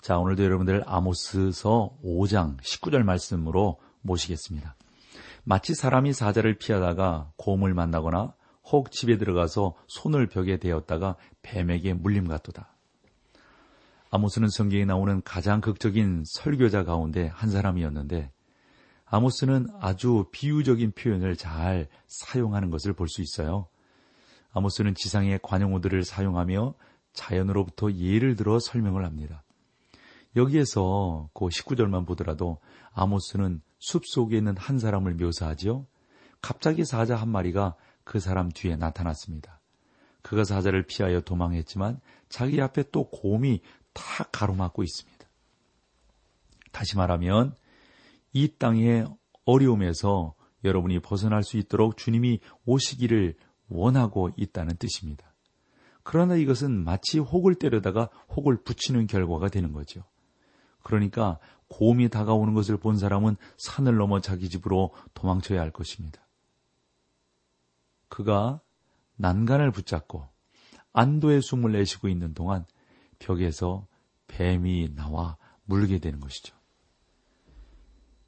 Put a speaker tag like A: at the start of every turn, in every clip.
A: 자, 오늘도 여러분들 아모스서 5장 19절 말씀으로 모시겠습니다. 마치 사람이 사자를 피하다가 곰을 만나거나 혹 집에 들어가서 손을 벽에 대었다가 뱀에게 물림 같도다. 아모스는 성경에 나오는 가장 극적인 설교자 가운데 한 사람이었는데 아모스는 아주 비유적인 표현을 잘 사용하는 것을 볼 수 있어요. 아모스는 지상의 관용어들을 사용하며 자연으로부터 예를 들어 설명을 합니다. 여기에서 그 19절만 보더라도 아모스는 숲 속에 있는 한 사람을 묘사하지요. 갑자기 사자 한 마리가 그 사람 뒤에 나타났습니다. 그가 사자를 피하여 도망했지만 자기 앞에 또 곰이 탁 가로막고 있습니다. 다시 말하면 이 땅의 어려움에서 여러분이 벗어날 수 있도록 주님이 오시기를 원하고 있다는 뜻입니다. 그러나 이것은 마치 혹을 때려다가 혹을 붙이는 결과가 되는 거죠. 그러니까 곰이 다가오는 것을 본 사람은 산을 넘어 자기 집으로 도망쳐야 할 것입니다. 그가 난간을 붙잡고 안도의 숨을 내쉬고 있는 동안 벽에서 뱀이 나와 물게 되는 것이죠.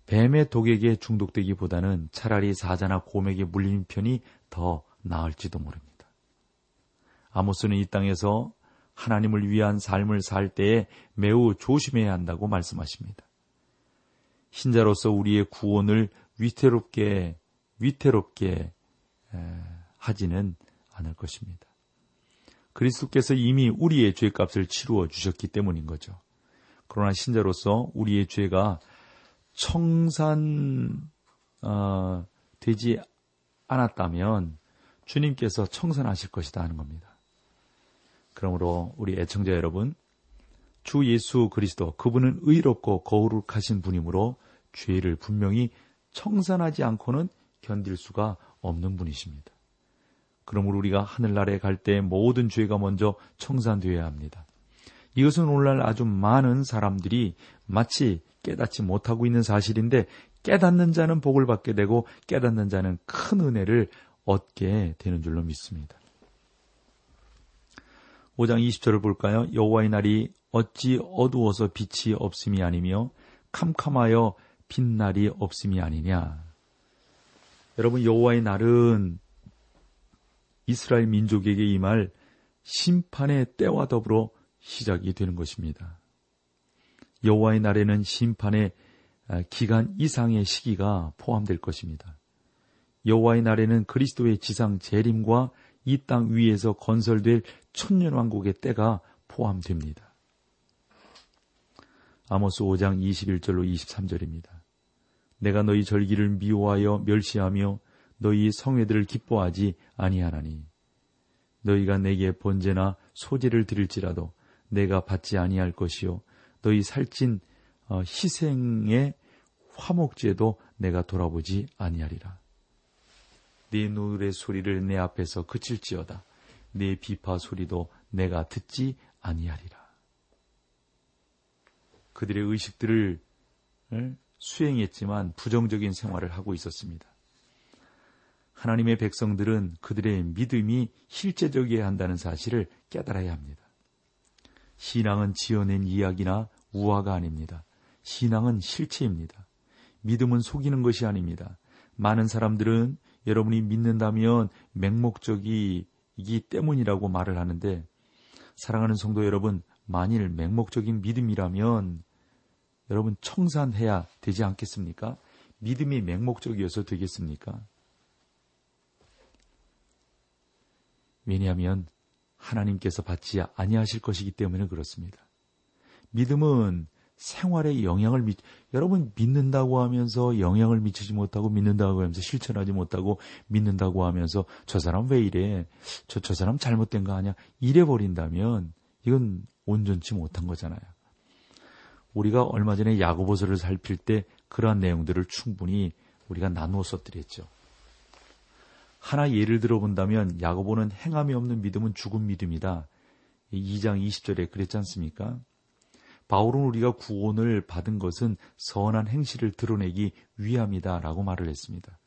A: 뱀의 독에게 중독되기보다는 차라리 사자나 곰에게 물리는 편이 더 나을지도 모릅니다. 아모스는 이 땅에서 하나님을 위한 삶을 살 때에 매우 조심해야 한다고 말씀하십니다. 신자로서 우리의 구원을 위태롭게 위태롭게 하지는 않을 것입니다. 그리스도께서 이미 우리의 죄값을 치루어 주셨기 때문인 거죠. 그러나 신자로서 우리의 죄가 청산 어, 되지 않았다면 주님께서 청산하실 것이다 하는 겁니다. 그러므로 우리 애청자 여러분, 주 예수 그리스도 그분은 의롭고 거룩하신 분이므로 죄를 분명히 청산하지 않고는 견딜 수가 없는 분이십니다. 그러므로 우리가 하늘나라에 갈 때 모든 죄가 먼저 청산되어야 합니다. 이것은 오늘날 아주 많은 사람들이 마치 깨닫지 못하고 있는 사실인데 깨닫는 자는 복을 받게 되고 깨닫는 자는 큰 은혜를 얻게 되는 줄로 믿습니다. 5장 20절을 볼까요? 여호와의 날이 어찌 어두워서 빛이 없음이 아니며 캄캄하여 빛날이 없음이 아니냐. 여러분 여호와의 날은 이스라엘 민족에게 임할 심판의 때와 더불어 시작이 되는 것입니다. 여호와의 날에는 심판의 기간 이상의 시기가 포함될 것입니다. 여호와의 날에는 그리스도의 지상 재림과 이 땅 위에서 건설될 천년왕국의 때가 포함됩니다. 아모스 5장 21절로 23절입니다. 내가 너희 절기를 미워하여 멸시하며 너희 성회들을 기뻐하지 아니하나니 너희가 내게 번제나 소제를 드릴지라도 내가 받지 아니할 것이요 너희 살찐 어, 희생의 화목제도 내가 돌아보지 아니하리라. 네 노래 소리를 내 앞에서 그칠지어다. 내 비파 소리도 내가 듣지 아니하리라. 그들의 의식들을 수행했지만 부정적인 생활을 하고 있었습니다. 하나님의 백성들은 그들의 믿음이 실제적이어야 한다는 사실을 깨달아야 합니다. 신앙은 지어낸 이야기나 우화가 아닙니다. 신앙은 실체입니다. 믿음은 속이는 것이 아닙니다. 많은 사람들은 여러분이 믿는다면 맹목적이 이기 때문이라고 말을 하는데 사랑하는 성도 여러분, 만일 맹목적인 믿음이라면 여러분 청산해야 되지 않겠습니까? 믿음이 맹목적이어서 되겠습니까? 왜냐하면 하나님께서 받지 아니하실 것이기 때문에 그렇습니다. 믿음은 생활에 영향을 미, 여러분 믿는다고 하면서 영향을 미치지 못하고 믿는다고 하면서 실천하지 못하고 믿는다고 하면서 저 사람 왜 이래? 저, 저 사람 잘못된 거 아니야? 이래 버린다면 이건 온전치 못한 거잖아요. 우리가 얼마 전에 야고보서를 살필 때 그러한 내용들을 충분히 우리가 나누어서 드렸죠. 하나 예를 들어본다면 야고보는 행함이 없는 믿음은 죽은 믿음이다. 2장 20절에 그랬지 않습니까? 바울은 우리가 구원을 받은 것은 선한 행실을 드러내기 위함이다라고 말을 했습니다.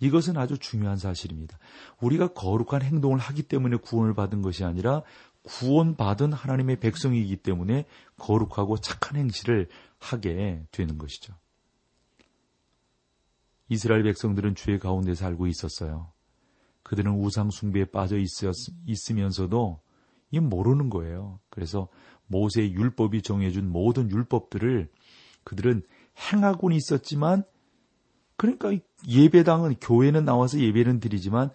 A: 이것은 아주 중요한 사실입니다. 우리가 거룩한 행동을 하기 때문에 구원을 받은 것이 아니라 구원받은 하나님의 백성이기 때문에 거룩하고 착한 행실을 하게 되는 것이죠. 이스라엘 백성들은 죄 가운데 살고 있었어요. 그들은 우상 숭배에 빠져 있으면서도 이 모르는 거예요. 그래서 모세의 율법이 정해준 모든 율법들을 그들은 행하고는 있었지만 그러니까 예배당은 교회는 나와서 예배는 드리지만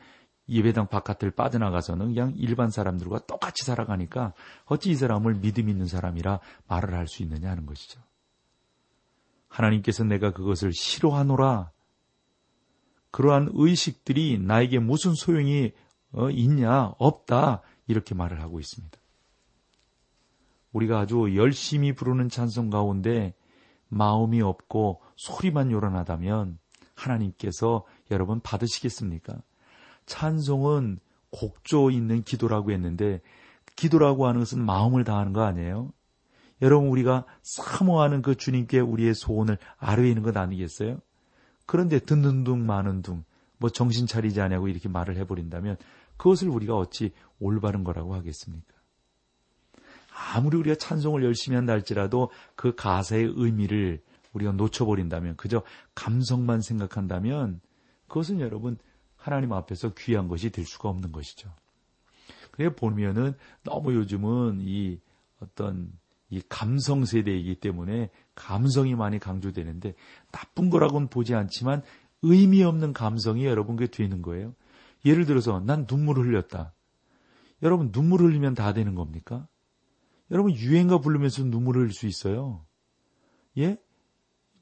A: 예배당 바깥을 빠져나가서는 그냥 일반 사람들과 똑같이 살아가니까 어찌 이 사람을 믿음 있는 사람이라 말을 할 수 있느냐 하는 것이죠. 하나님께서 내가 그것을 싫어하노라. 그러한 의식들이 나에게 무슨 소용이 어, 있냐? 없다. 이렇게 말을 하고 있습니다. 우리가 아주 열심히 부르는 찬송 가운데 마음이 없고 소리만 요란하다면 하나님께서 여러분 받으시겠습니까? 찬송은 곡조 있는 기도라고 했는데 기도라고 하는 것은 마음을 다하는 거 아니에요? 여러분 우리가 사모하는 그 주님께 우리의 소원을 아뢰 있는 것 아니겠어요? 그런데 듣는 둥 마는 둥 뭐 정신 차리지 않냐고 이렇게 말을 해버린다면 그것을 우리가 어찌 올바른 거라고 하겠습니까? 아무리 우리가 찬송을 열심히 한다 할지라도 그 가사의 의미를 우리가 놓쳐버린다면 그저 감성만 생각한다면 그것은 여러분 하나님 앞에서 귀한 것이 될 수가 없는 것이죠. 그래 보면은 너무 요즘은 이 어떤 이 감성 세대이기 때문에 감성이 많이 강조되는데 나쁜 거라고는 보지 않지만 의미 없는 감성이 여러분께 되는 거예요. 예를 들어서 난 눈물을 흘렸다. 여러분 눈물 흘리면 다 되는 겁니까? 여러분 유행가 부르면서 눈물을 흘릴 수 있어요. 예?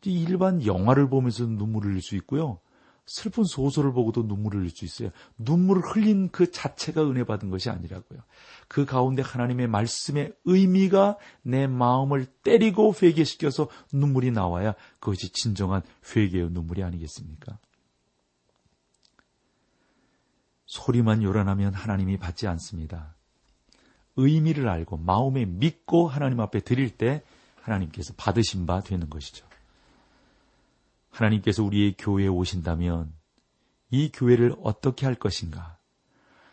A: 일반 영화를 보면서 눈물을 흘릴 수 있고요. 슬픈 소설을 보고도 눈물을 흘릴 수 있어요. 눈물을 흘린 그 자체가 은혜 받은 것이 아니라고요. 그 가운데 하나님의 말씀의 의미가 내 마음을 때리고 회개시켜서 눈물이 나와야 그것이 진정한 회개의 눈물이 아니겠습니까? 소리만 요란하면 하나님이 받지 않습니다. 의미를 알고 마음에 믿고 하나님 앞에 드릴 때 하나님께서 받으신 바 되는 것이죠. 하나님께서 우리의 교회에 오신다면 이 교회를 어떻게 할 것인가?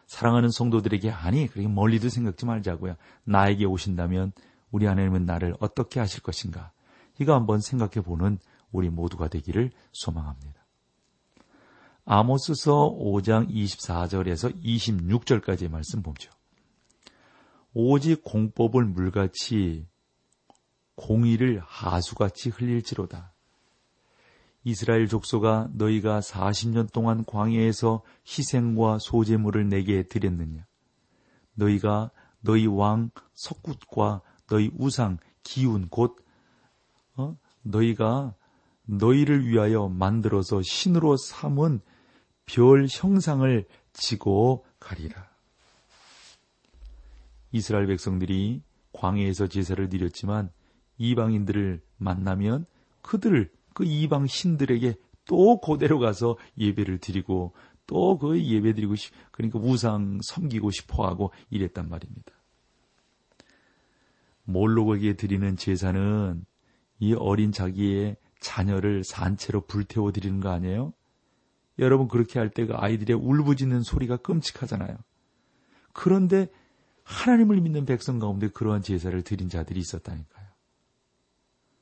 A: 사랑하는 성도들에게 아니 그렇게 멀리도 생각지 말자고요. 나에게 오신다면 우리 하나님은 나를 어떻게 하실 것인가? 이거 한번 생각해 보는 우리 모두가 되기를 소망합니다. 아모스서 5장 24절에서 26절까지의 말씀 보죠. 오직 공법을 물같이 공의를 하수같이 흘릴지로다. 이스라엘 족속아 너희가 40년 동안 광야에서 희생과 소재물을 내게 드렸느냐? 너희가 너희 왕 석굿과 너희 우상 기운 곧 어? 너희가 너희를 위하여 만들어서 신으로 삼은 별 형상을 지고 가리라. 이스라엘 백성들이 광야에서 제사를 드렸지만 이방인들을 만나면 그들을 그 이방 신들에게 또 그대로 가서 예배를 드리고 또 그 예배 드리고 싶, 그러니까 우상 섬기고 싶어 하고 이랬단 말입니다. 몰록에게 드리는 제사는 이 어린 자기의 자녀를 산채로 불태워 드리는 거 아니에요? 여러분 그렇게 할 때 그 아이들의 울부짖는 소리가 끔찍하잖아요. 그런데 하나님을 믿는 백성 가운데 그러한 제사를 드린 자들이 있었다니까요.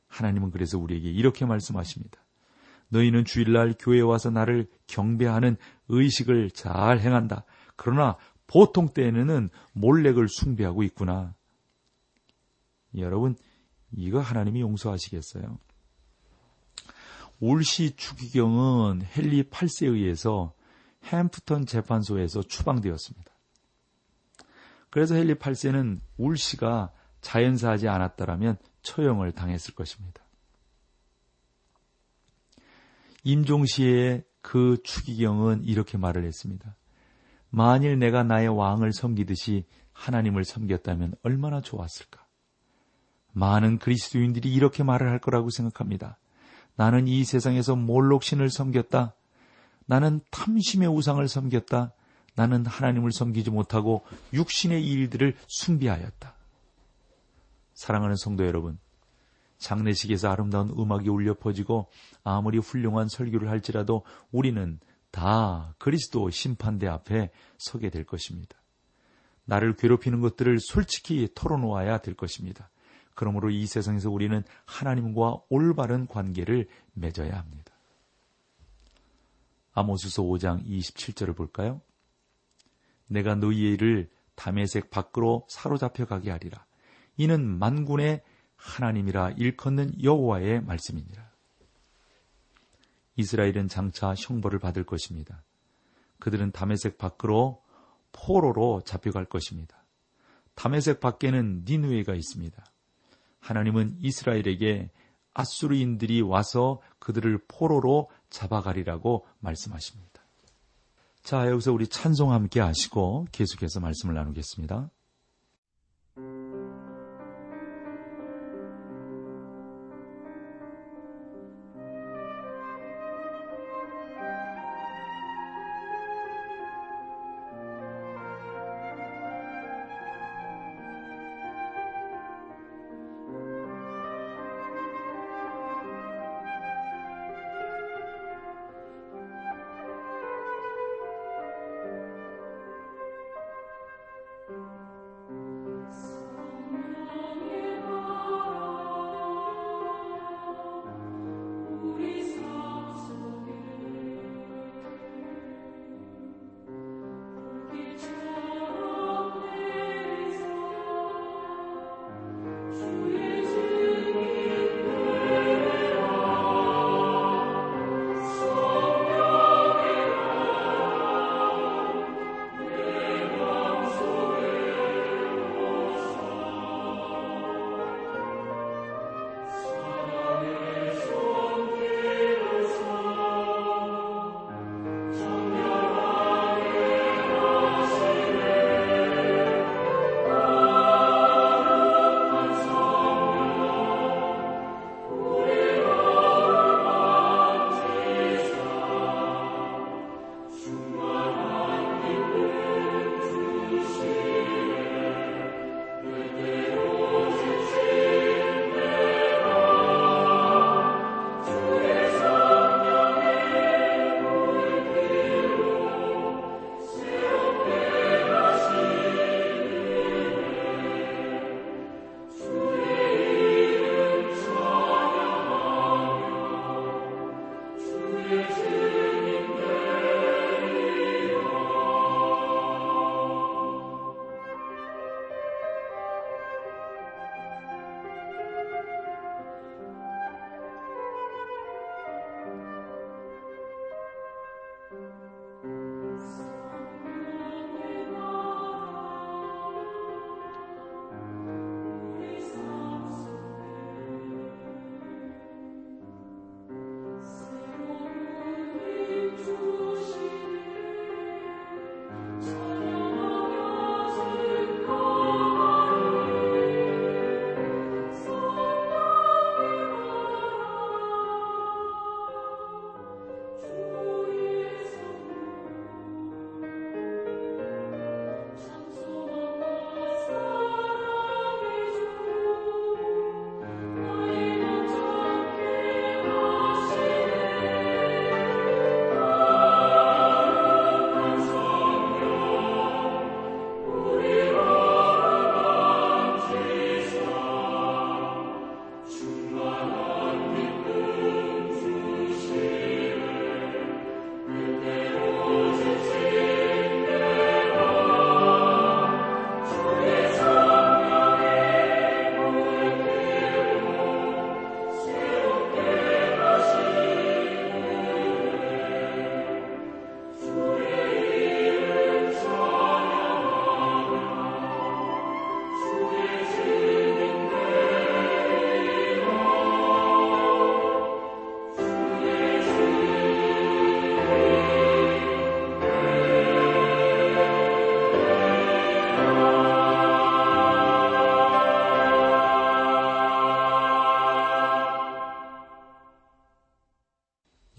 A: 하나님은 그래서 우리에게 이렇게 말씀하십니다. 너희는 주일날 교회에 와서 나를 경배하는 의식을 잘 행한다. 그러나 보통 때에는 몰렉을 숭배하고 있구나. 여러분, 이거 하나님이 용서하시겠어요? 올시 추기경은 헨리 8세에 의해서 햄프턴 재판소에서 추방되었습니다. 그래서 헨리 8세는 울시가 자연사하지 않았다라면 처형을 당했을 것입니다. 임종시의 그 추기경은 이렇게 말을 했습니다. 만일 내가 나의 왕을 섬기듯이 하나님을 섬겼다면 얼마나 좋았을까? 많은 그리스도인들이 이렇게 말을 할 거라고 생각합니다. 나는 이 세상에서 몰록신을 섬겼다. 나는 탐심의 우상을 섬겼다. 나는 하나님을 섬기지 못하고 육신의 일들을 숭비하였다. 사랑하는 성도 여러분, 장례식에서 아름다운 음악이 울려 퍼지고 아무리 훌륭한 설교를 할지라도 우리는 다 그리스도 심판대 앞에 서게 될 것입니다. 나를 괴롭히는 것들을 솔직히 털어놓아야 될 것입니다. 그러므로 이 세상에서 우리는 하나님과 올바른 관계를 맺어야 합니다. 아모스서 5장 27절을 볼까요? 내가 일을 담에색 밖으로 사로잡혀 가게 하리라. 이는 만군의 하나님이라 일컫는 여호와의 말씀이니라. 이스라엘은 장차 형벌을 받을 것입니다. 그들은 담에색 밖으로 포로로 잡혀갈 것입니다. 담에색 밖에는 니누에가 있습니다. 하나님은 이스라엘에게 아수르인들이 와서 그들을 포로로 잡아가리라고 말씀하십니다. 자, 여기서 우리 찬송 함께 하시고 계속해서 말씀을 나누겠습니다. Amen.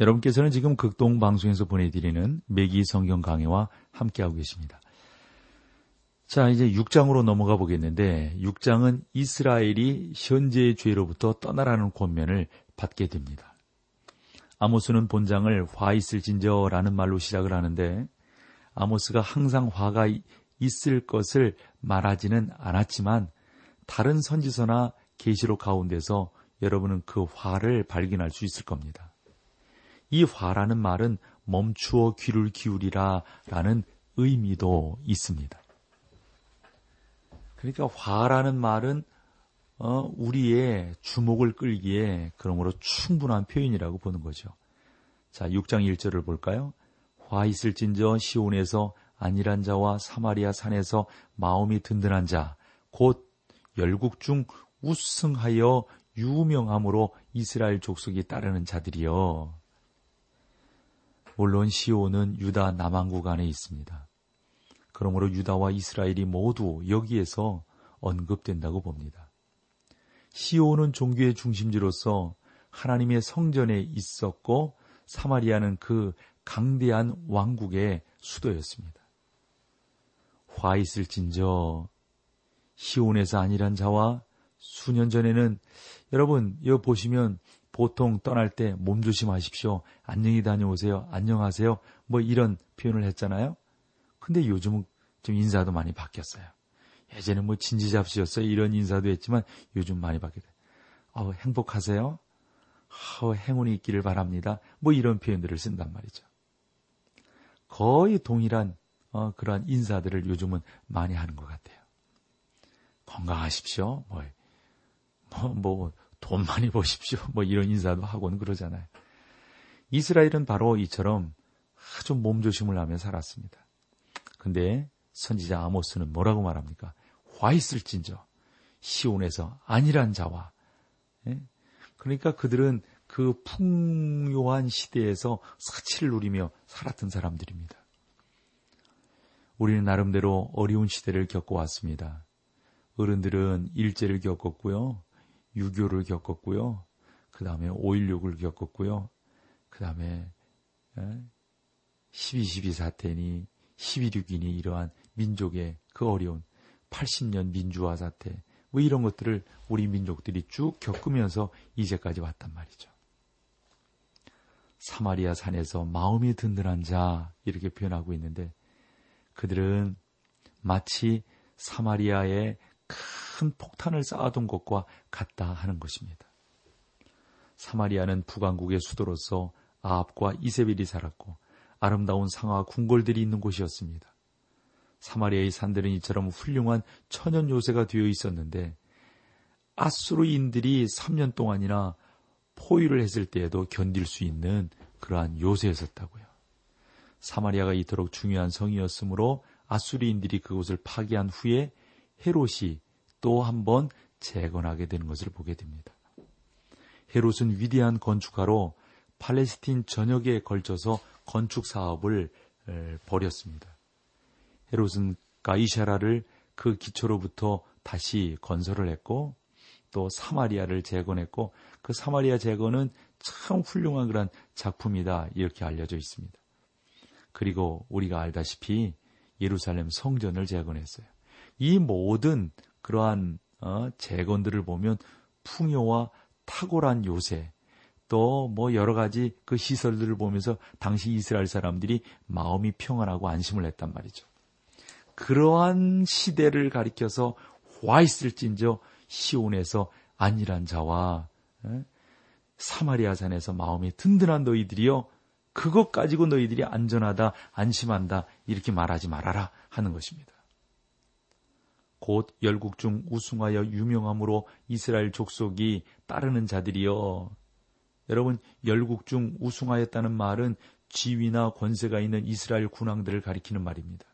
A: 여러분께서는 지금 극동 방송에서 보내드리는 매기 성경 강해와 함께하고 계십니다. 자, 이제 6장으로 넘어가 보겠는데 6장은 이스라엘이 현재의 죄로부터 떠나라는 권면을 받게 됩니다. 아모스는 본장을 화 있을진저라는 말로 시작을 하는데 아모스가 항상 화가 있을 것을 말하지는 않았지만 다른 선지서나 계시록 가운데서 여러분은 그 화를 발견할 수 있을 겁니다. 이 화라는 말은 멈추어 귀를 기울이라 라는 의미도 있습니다. 그러니까 화라는 말은 어, 우리의 주목을 끌기에 그러므로 충분한 표현이라고 보는 거죠. 자, 6장 1절을 볼까요? 화 있을진저 시온에서 안일한 자와 사마리아 산에서 마음이 든든한 자, 곧 열국 중 우승하여 유명함으로 이스라엘 족속이 따르는 자들이여. 물론 시온은 유다 남한국 안에 있습니다. 그러므로 유다와 이스라엘이 모두 여기에서 언급된다고 봅니다. 시온은 종교의 중심지로서 하나님의 성전에 있었고 사마리아는 그 강대한 왕국의 수도였습니다. 화 있을진저 시온에서 아니란 자와 수년 전에는 여러분 여기 보시면 보통 떠날 때 몸 조심하십시오. 안녕히 다녀오세요. 안녕하세요. 뭐 이런 표현을 했잖아요. 근데 요즘은 좀 인사도 많이 바뀌었어요. 예전에 뭐 진지잡시였어요. 이런 인사도 했지만 요즘 많이 바뀌었어요. 어, 행복하세요? 어, 행운이 있기를 바랍니다. 뭐 이런 표현들을 쓴단 말이죠. 거의 동일한 어, 그러한 인사들을 요즘은 많이 하는 것 같아요. 건강하십시오. 뭐, 뭐, 뭐 돈 많이 버십시오. 뭐 이런 인사도 하고는 그러잖아요. 이스라엘은 바로 이처럼 아주 몸조심을 하며 살았습니다. 근데 선지자 아모스는 뭐라고 말합니까? 화 있을진저 시온에서 아니란 자와 예? 그러니까 그들은 그 풍요한 시대에서 사치를 누리며 살았던 사람들입니다. 우리는 나름대로 어려운 시대를 겪어왔습니다. 어른들은 일제를 겪었고요. 유교를 겪었고요. 그 다음에 5.16을 겪었고요. 그 다음에 12.12 사태니 12.6이니 이러한 민족의 그 어려운 80년 민주화 사태 뭐 이런 것들을 우리 민족들이 쭉 겪으면서 이제까지 왔단 말이죠. 사마리아 산에서 마음이 든든한 자 이렇게 표현하고 있는데 그들은 마치 사마리아의 큰 폭탄을 쌓아둔 것과 같다 하는 것입니다. 사마리아는 북왕국의 수도로서 아합과 이세벨이 살았고 아름다운 상하 궁궐들이 있는 곳이었습니다. 사마리아의 산들은 이처럼 훌륭한 천연 요새가 되어 있었는데 아수르인들이 3년 동안이나 포위를 했을 때에도 견딜 수 있는 그러한 요새였었다고요. 사마리아가 이토록 중요한 성이었으므로 아수리인들이 그곳을 파괴한 후에 헤롯이 또 한 번 재건하게 되는 것을 보게 됩니다. 헤롯은 위대한 건축가로 팔레스틴 전역에 걸쳐서 건축 사업을 벌였습니다. 헤롯은 가이샤라를 그 기초로부터 다시 건설을 했고 또 사마리아를 재건했고 그 사마리아 재건은 참 훌륭한 그런 작품이다 이렇게 알려져 있습니다. 그리고 우리가 알다시피 예루살렘 성전을 재건했어요. 이 모든 그러한 어, 재건들을 보면 풍요와 탁월한 요새 또 뭐 여러 가지 그 시설들을 보면서 당시 이스라엘 사람들이 마음이 평안하고 안심을 했단 말이죠. 그러한 시대를 가리켜서 와 있을진저 시온에서 안일한 자와 에? 사마리아 산에서 마음이 든든한 너희들이여 그것 가지고 너희들이 안전하다 안심한다 이렇게 말하지 말아라 하는 것입니다. 곧 열국 중 우승하여 유명함으로 이스라엘 족속이 따르는 자들이여. 여러분, 열국 중 우승하였다는 말은 지위나 권세가 있는 이스라엘 군왕들을 가리키는 말입니다.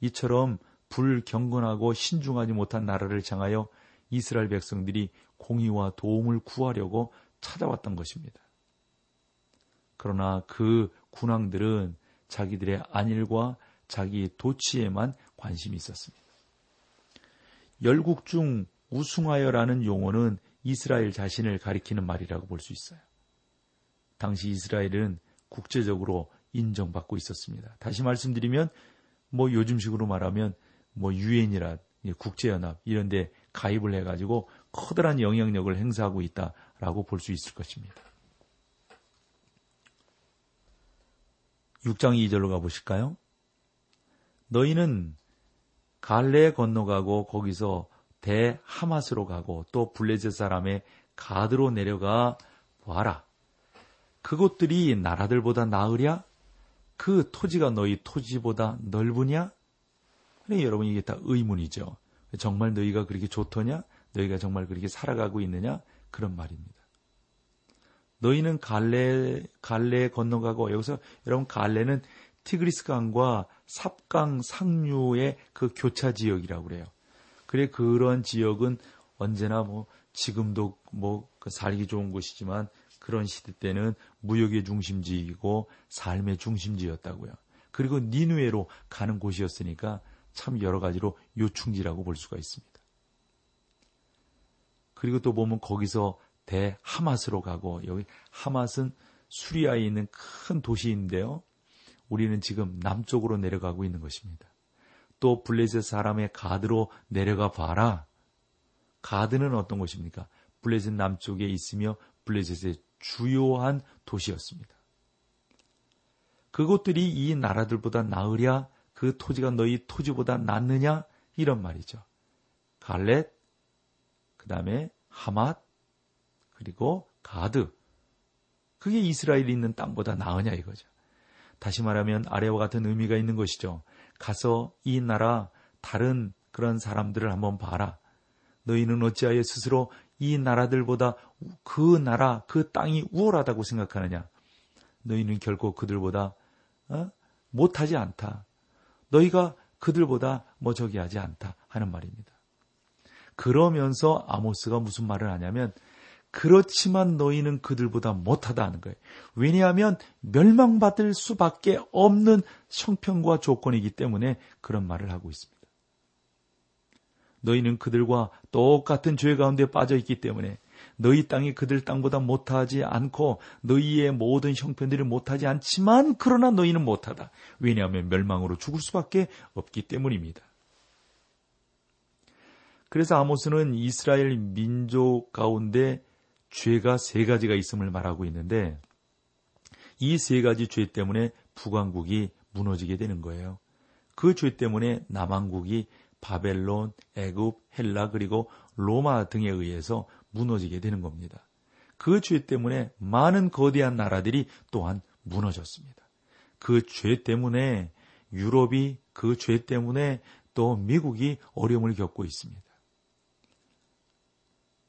A: 이처럼 불경건하고 신중하지 못한 나라를 향하여 이스라엘 백성들이 공의와 도움을 구하려고 찾아왔던 것입니다. 그러나 그 군왕들은 자기들의 안일과 자기 도치에만 관심이 있었습니다. 열국 중 우승하여라는 용어는 이스라엘 자신을 가리키는 말이라고 볼 수 있어요. 당시 이스라엘은 국제적으로 인정받고 있었습니다. 다시 말씀드리면 뭐 요즘식으로 말하면 뭐 유엔이라 국제연합 이런 데 가입을 해 가지고 커다란 영향력을 행사하고 있다라고 볼 수 있을 것입니다. 6장 2절로 가보실까요? 너희는 갈레에 건너가고 거기서 대하마스로 가고 또 블레셋 사람의 가드로 내려가 보아라. 그곳들이 나라들보다 나으랴? 그 토지가 너희 토지보다 넓으냐? 그래 여러분 이게 다 의문이죠. 정말 너희가 그렇게 좋더냐? 너희가 정말 그렇게 살아가고 있느냐? 그런 말입니다. 너희는 갈래 갈래에 건너가고 여기서 여러분 갈래는 티그리스 강과 삽강 상류의 그 교차 지역이라고 그래요. 그래 그런 지역은 언제나 뭐 지금도 뭐그 살기 좋은 곳이지만 그런 시대 때는 무역의 중심지이고 삶의 중심지였다고요. 그리고 니누에로 가는 곳이었으니까 참 여러 가지로 요충지라고 볼 수가 있습니다. 그리고 또 보면 거기서 대 하마스로 가고 여기 하맛은 수리아에 있는 큰 도시인데요. 우리는 지금 남쪽으로 내려가고 있는 것입니다. 또 블레셋 사람의 가드로 내려가 봐라. 가드는 어떤 곳입니까? 블레셋 남쪽에 있으며 블레셋의 주요한 도시였습니다. 그곳들이 이 나라들보다 나으랴 그 토지가 너희 토지보다 낫느냐 이런 말이죠. 갈렛 그 다음에 하맛 그리고 가드 그게 이스라엘이 있는 땅보다 나으냐 이거죠. 다시 말하면 아래와 같은 의미가 있는 것이죠. 가서 이 나라 다른 그런 사람들을 한번 봐라. 너희는 어찌하여 스스로 이 나라들보다 그 나라, 그 땅이 우월하다고 생각하느냐? 너희는 결코 그들보다 어? 못하지 않다. 너희가 그들보다 뭐 저기 하지 않다 하는 말입니다. 그러면서 아모스가 무슨 말을 하냐면 그렇지만 너희는 그들보다 못하다 하는 거예요. 왜냐하면 멸망받을 수밖에 없는 형편과 조건이기 때문에 그런 말을 하고 있습니다. 너희는 그들과 똑같은 죄 가운데 빠져 있기 때문에 너희 땅이 그들 땅보다 못하지 않고 너희의 모든 형편들이 못하지 않지만 그러나 너희는 못하다. 왜냐하면 멸망으로 죽을 수밖에 없기 때문입니다. 그래서 아모스는 이스라엘 민족 가운데 죄가 세 가지가 있음을 말하고 있는데 이 세 가지 죄 때문에 북왕국이 무너지게 되는 거예요. 그 죄 때문에 남왕국이 바벨론, 애굽, 헬라 그리고 로마 등에 의해서 무너지게 되는 겁니다. 그 죄 때문에 많은 거대한 나라들이 또한 무너졌습니다. 그 죄 때문에 유럽이 그 죄 때문에 또 미국이 어려움을 겪고 있습니다.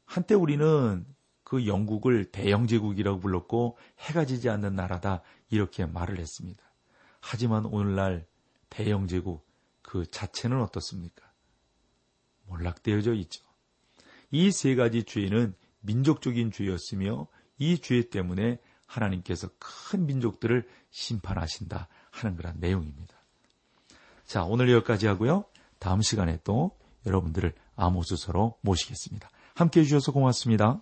A: 한때 우리는 그 영국을 대영제국이라고 불렀고 해가 지지 않는 나라다 이렇게 말을 했습니다. 하지만 오늘날 대영제국 그 자체는 어떻습니까? 몰락되어져 있죠. 이 세 가지 죄는 민족적인 죄였으며 이 죄 때문에 하나님께서 큰 민족들을 심판하신다 하는 그런 내용입니다. 자, 오늘 여기까지 하고요. 다음 시간에 또 여러분들을 아모스서로 모시겠습니다. 함께 해주셔서 고맙습니다.